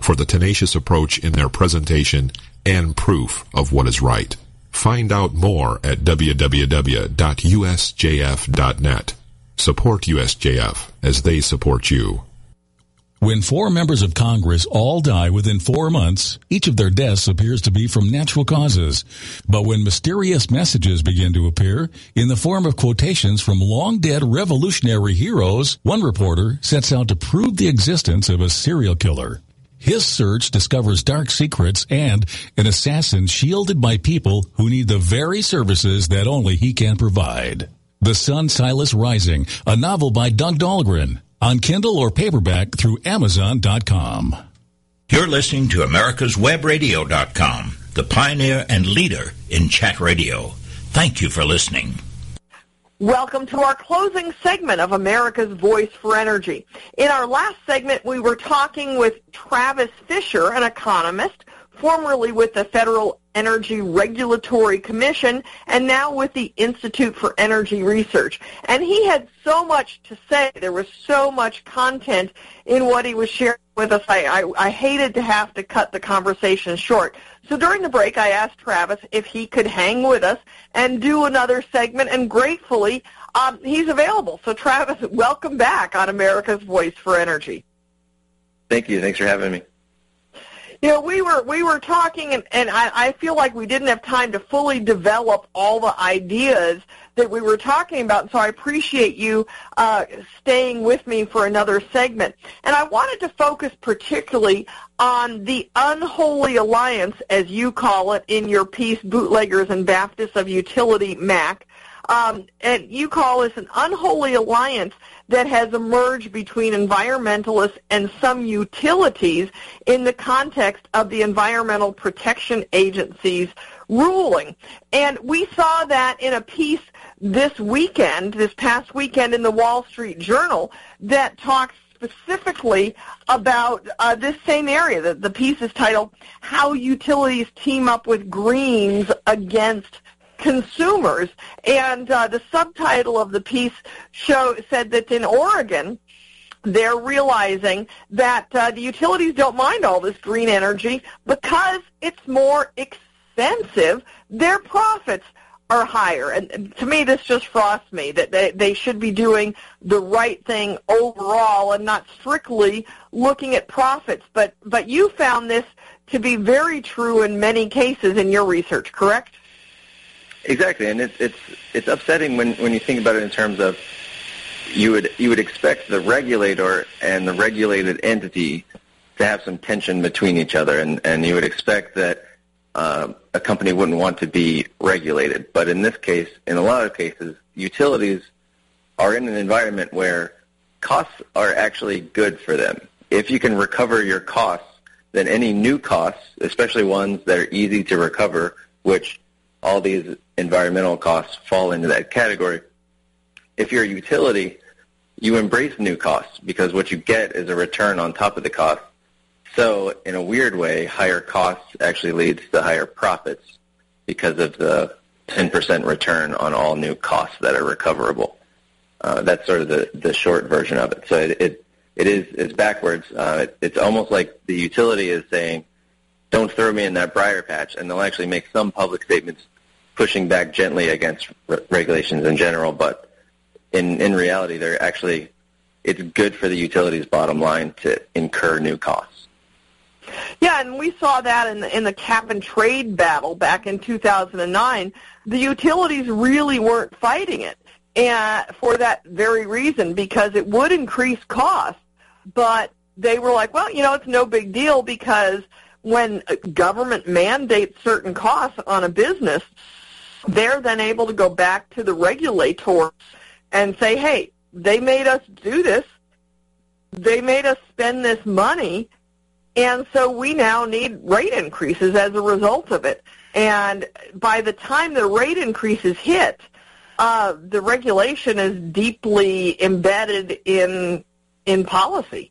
for the tenacious approach in their presentation and proof of what is right. Find out more at www.usjf.net. Support USJF as they support you. When four members of Congress all die within four months, each of their deaths appears to be from natural causes. But when mysterious messages begin to appear in the form of quotations from long dead revolutionary heroes, one reporter sets out to prove the existence of a serial killer. His search discovers dark secrets and an assassin shielded by people who need the very services that only he can provide. The Sun Silas Rising, a novel by Doug Dahlgren, on Kindle or paperback through Amazon.com. You're listening to America's America'sWebRadio.com, the pioneer and leader in chat radio. Thank you for listening. Welcome to our closing segment of America's Voice for Energy. In our last segment, we were talking with Travis Fisher, an economist, formerly with the Federal Energy Regulatory Commission and now with the Institute for Energy Research. And he had so much to say. There was so much content in what he was sharing with us. I, I, I hated to have to cut the conversation short. So during the break, I asked Travis if he could hang with us and do another segment, and gratefully, um, he's available. So Travis, welcome back on America's Voice for Energy. Thank you. Thanks for having me. You know, we were we were talking, and, and I, I feel like we didn't have time to fully develop all the ideas that we were talking about. So I appreciate you uh, staying with me for another segment. And I wanted to focus particularly on the unholy alliance, as you call it in your piece, Bootleggers and Baptists of Utility, MACT. Um, and you call this an unholy alliance that has emerged between environmentalists and some utilities in the context of the Environmental Protection Agency's ruling. And we saw that in a piece this weekend, this past weekend in the Wall Street Journal that talks specifically about uh, this same area. The, the piece is titled How Utilities Team Up with Greens Against consumers. And uh, the subtitle of the piece show said that in Oregon, they're realizing that uh, the utilities don't mind all this green energy because it's more expensive. Their profits are higher. And, to me, this just frosts me that they, they should be doing the right thing overall and not strictly looking at profits. But, but you found this to be very true in many cases in your research, correct? Exactly, and it's it's it's upsetting when when you think about it in terms of you would you would expect the regulator and the regulated entity to have some tension between each other, and and you would expect that uh, a company wouldn't want to be regulated. But in this case, in a lot of cases, utilities are in an environment where costs are actually good for them. If you can recover your costs, then any new costs, especially ones that are easy to recover, which all these environmental costs fall into that category. If you're a utility, you embrace new costs because what you get is a return on top of the cost. So in a weird way, higher costs actually leads to higher profits because of the 10% return on all new costs that are recoverable. Uh, that's sort of the, the short version of it. So it, it, it is it's backwards. Uh, it, it's almost like the utility is saying, don't throw me in that briar patch, and they'll actually make some public statements pushing back gently against re- regulations in general, but in in reality, they're actually it's good for the utilities' bottom line to incur new costs. Yeah, and we saw that in the, in the cap and trade battle back in 2009. The utilities really weren't fighting it, and for that very reason, because it would increase costs. But they were like, well, you know, it's no big deal because when uh, government mandates certain costs on a business, they're then able to go back to the regulators and say, hey, they made us do this. They made us spend this money and so we now need rate increases as a result of it. And by the time the rate increases hit, uh, the regulation is deeply embedded in in policy.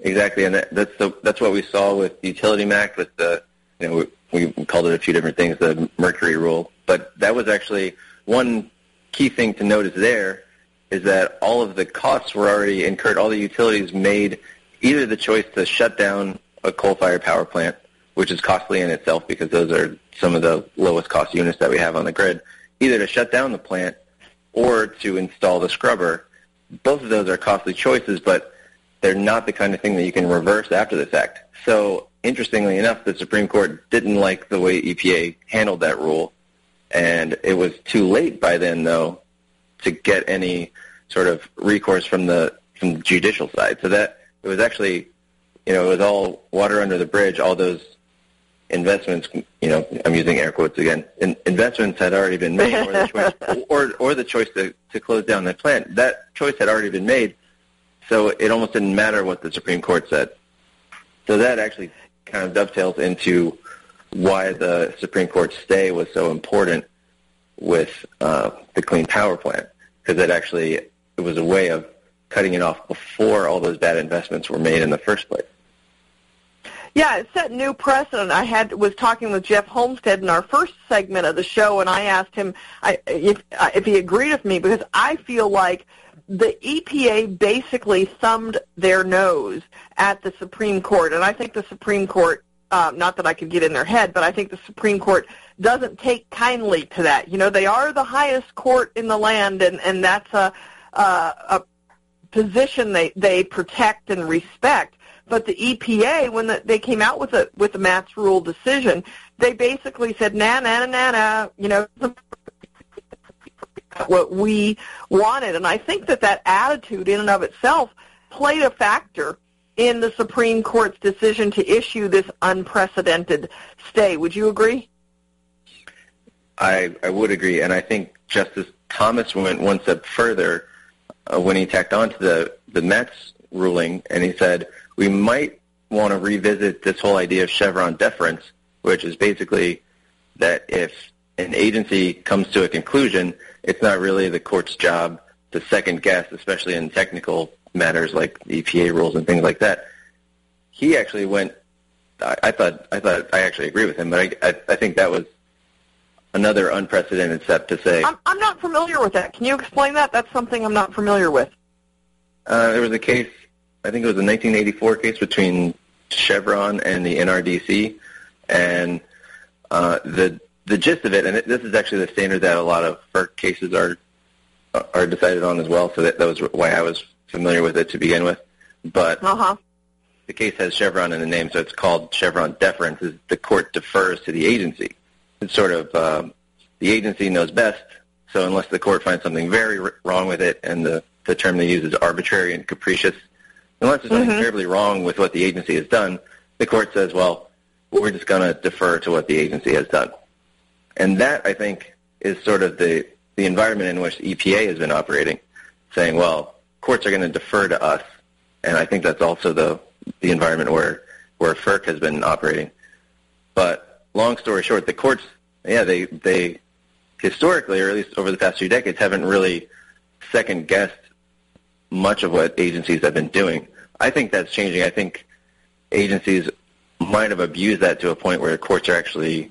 Exactly, and that, that's the, that's what we saw with Utility Act with the you know we, called it a few different things, the Mercury Rule, but that was actually one key thing to notice there is that all of the costs were already incurred. All the utilities made either the choice to shut down a coal-fired power plant, which is costly in itself because those are some of the lowest cost units that we have on the grid, either to shut down the plant or to install the scrubber. Both of those are costly choices, but they're not the kind of thing that you can reverse after the fact. So interestingly enough, the Supreme Court didn't like the way EPA handled that rule, and it was too late by then, though, to get any sort of recourse from the from the judicial side. So that it was actually, you know, it was all water under the bridge. All those investments, you know, I'm using air quotes again. In, investments had already been made, or the choice, or, or the choice to, to close down the plant. That choice had already been made, so it almost didn't matter what the Supreme Court said. So that actually kind of dovetails into why the Supreme Court stay was so important with uh, the Clean Power Plan, because it actually it was a way of cutting it off before all those bad investments were made in the first place. Yeah, it set new precedent. I had was talking with Jeff Holmstead in our first segment of the show, and I asked him I, if uh, if he agreed with me because I feel like the EPA basically thumbed their nose at the Supreme Court, and I think the Supreme Court. Uh, not that I could get in their head, but I think the Supreme Court doesn't take kindly to that. You know, they are the highest court in the land, and and that's a uh, a position they they protect and respect. But the EPA, when the, they came out with a with the MATS rule decision, they basically said, "Na na na na," you know, what we wanted. And I think that that attitude, in and of itself, played a factor in the Supreme Court's decision to issue this unprecedented stay. Would you agree? I I would agree, and I think Justice Thomas went one step further uh, when he tacked on to the, the MATS ruling, and he said, we might want to revisit this whole idea of Chevron deference, which is basically that if an agency comes to a conclusion, it's not really the court's job to second guess, especially in technical matters like EPA rules and things like that. He actually went. I, I thought. I thought. I actually agree with him, but I, I, I think that was another unprecedented step to say. I'm, I'm not familiar with that. Can you explain that? That's something I'm not familiar with. Uh, there was a case, I think it was a 1984 case between Chevron and the NRDC, and uh, the the gist of it, and this is actually the standard that a lot of FERC cases are are decided on as well. So that, that was why I was familiar with it to begin with. But uh-huh. the case has Chevron in the name, so it's called Chevron deference. Is the court defers to the agency it's sort of um, the agency knows best. So unless the court finds something very r- wrong with it, and the, the term they use is arbitrary and capricious, unless there's something mm-hmm. terribly wrong with what the agency has done, the court says, well, we're just going to defer to what the agency has done. And that, I think, is sort of the, the environment in which the EPA has been operating, saying, well, courts are going to defer to us. And I think that's also the, the environment where, where FERC has been operating. But long story short, the courts yeah, they they historically, or at least over the past few decades, haven't really second guessed much of what agencies have been doing. I think that's changing. I think agencies might have abused that to a point where courts are actually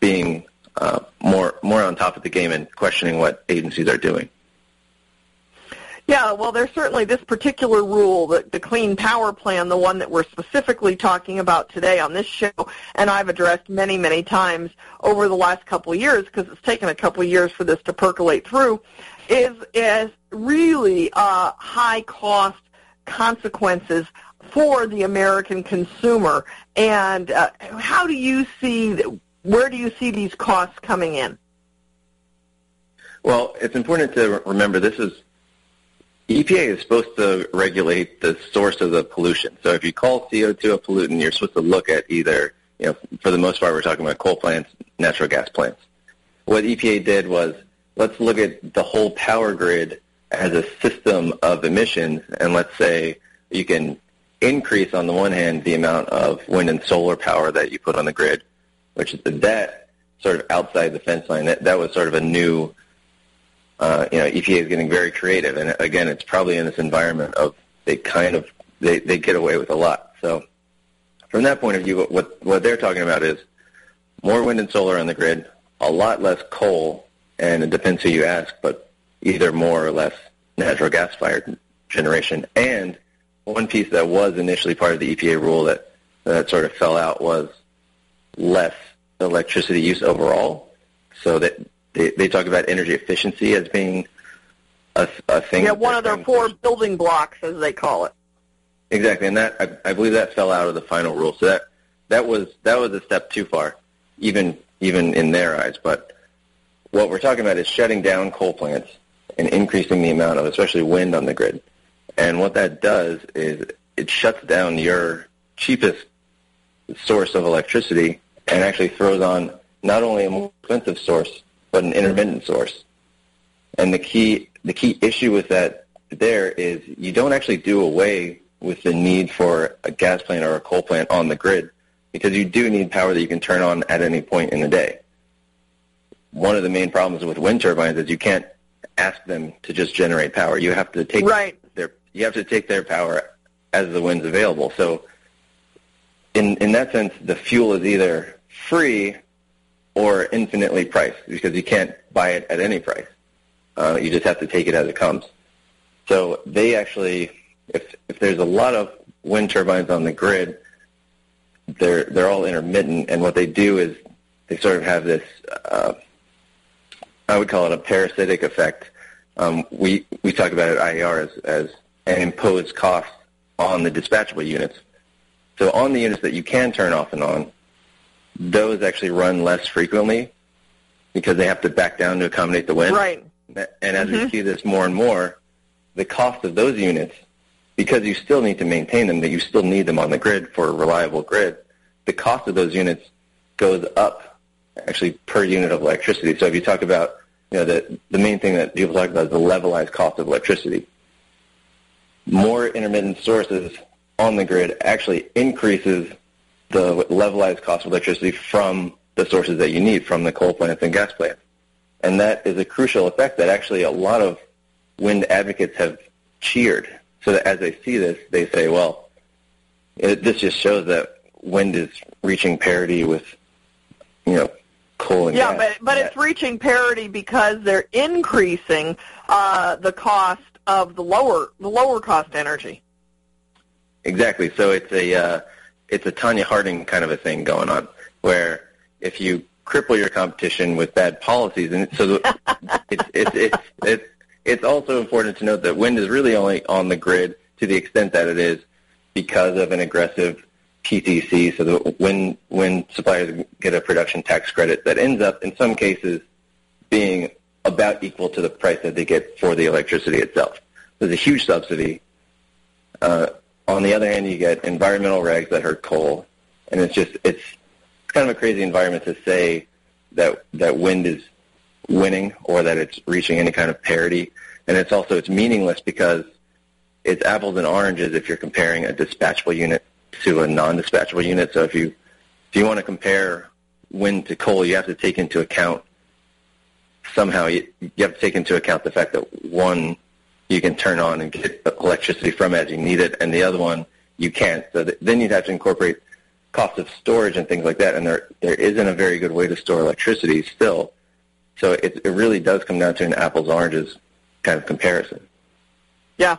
being uh, more more on top of the game and questioning what agencies are doing. Yeah, well, there's certainly this particular rule, the, the Clean Power Plan, the one that we're specifically talking about today on this show, and I've addressed many, many times over the last couple of years because it's taken a couple of years for this to percolate through, is is really uh, high cost consequences for the American consumer. And uh, how do you see, where do you see these costs coming in? Well, it's important to remember this is EPA is supposed to regulate the source of the pollution. So if you call CO2 a pollutant, you're supposed to look at either, you know, for the most part, we're talking about coal plants, natural gas plants. What EPA did was let's look at the whole power grid as a system of emissions, and let's say you can increase on the one hand the amount of wind and solar power that you put on the grid, which is the that sort of outside the fence line. That that was sort of a new uh, you know, EPA is getting very creative, and again, it's probably in this environment of they kind of they they get away with a lot. So from that point of view, what what they're talking about is more wind and solar on the grid, a lot less coal, and it depends who you ask, but either more or less natural gas fired generation. And one piece that was initially part of the EPA rule that that sort of fell out was less electricity use overall, so that they, they talk about energy efficiency as being a, a thing. Yeah, one of their four building blocks, as they call it. Exactly, and that I, I believe that fell out of the final rule. So that that was that was a step too far, even even in their eyes. But what we're talking about is shutting down coal plants and increasing the amount of, especially wind, on the grid. And what that does is it shuts down your cheapest source of electricity and actually throws on not only a more expensive source, but an intermittent source. And the key the key issue with that there is you don't actually do away with the need for a gas plant or a coal plant on the grid because you do need power that you can turn on at any point in the day. One of the main problems with wind turbines is you can't ask them to just generate power. You have to take right. their you have to take their power as the wind's available. So in in that sense the fuel is either free or infinitely priced because you can't buy it at any price. Uh, you just have to take it as it comes. So they actually, if if there's a lot of wind turbines on the grid, they're they're all intermittent, and what they do is they sort of have this. Uh, I would call it a parasitic effect. Um, we we talk about it at IER as, as an imposed cost on the dispatchable units. So on the units that you can turn off and on, those actually run less frequently because they have to back down to accommodate the wind. Right. And as mm-hmm. we see this more and more, the cost of those units, because you still need to maintain them, that you still need them on the grid for a reliable grid, the cost of those units goes up actually per unit of electricity. So if you talk about, you know, the, the main thing that people talk about is the levelized cost of electricity. More intermittent sources on the grid actually increases the levelized cost of electricity from the sources that you need from the coal plants and gas plants. And that is a crucial effect that actually a lot of wind advocates have cheered. So that as they see this, they say, well, it, this just shows that wind is reaching parity with, you know, coal and yeah, gas. Yeah, but, but it's reaching parity because they're increasing uh, the cost of the lower the lower cost energy. Exactly. So it's a uh, it's a Tonya Harding kind of a thing going on, where if you cripple your competition with bad policies, and so it's it's it's it's it's also important to note that wind is really only on the grid to the extent that it is because of an aggressive PTC. So that when when suppliers get a production tax credit, that ends up in some cases being about equal to the price that they get for the electricity itself. There's a huge subsidy. Uh, on the other hand, you get environmental regs that hurt coal, and it's just it's it's kind of a crazy environment to say that that wind is winning or that it's reaching any kind of parity, and it's also it's meaningless because it's apples and oranges if you're comparing a dispatchable unit to a non-dispatchable unit. So if you if you want to compare wind to coal, you have to take into account somehow you, you have to take into account the fact that one you can turn on and get electricity from as you need it, and the other one you can't. So th- then you'd have to incorporate cost of storage and things like that, and there there isn't a very good way to store electricity still. So it it really does come down to an apples oranges kind of comparison. Yeah.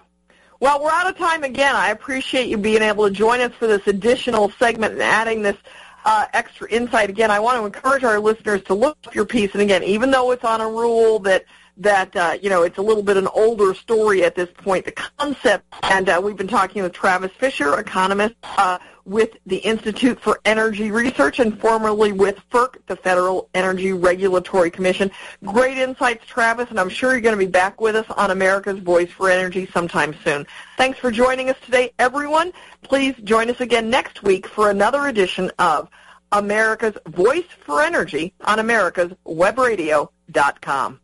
Well, we're out of time again. I appreciate you being able to join us for this additional segment and adding this uh, extra insight. Again, I want to encourage our listeners to look up your piece. And again, even though it's on a rule that that uh, you know it's a little bit an older story at this point. The concept, and uh, we've been talking with Travis Fisher, economist uh, with the Institute for Energy Research and formerly with FERC, the Federal Energy Regulatory Commission. Great insights, Travis, and I'm sure you're going to be back with us on America's Voice for Energy sometime soon. Thanks for joining us today, everyone. Please join us again next week for another edition of America's Voice for Energy on americaswebradio.com.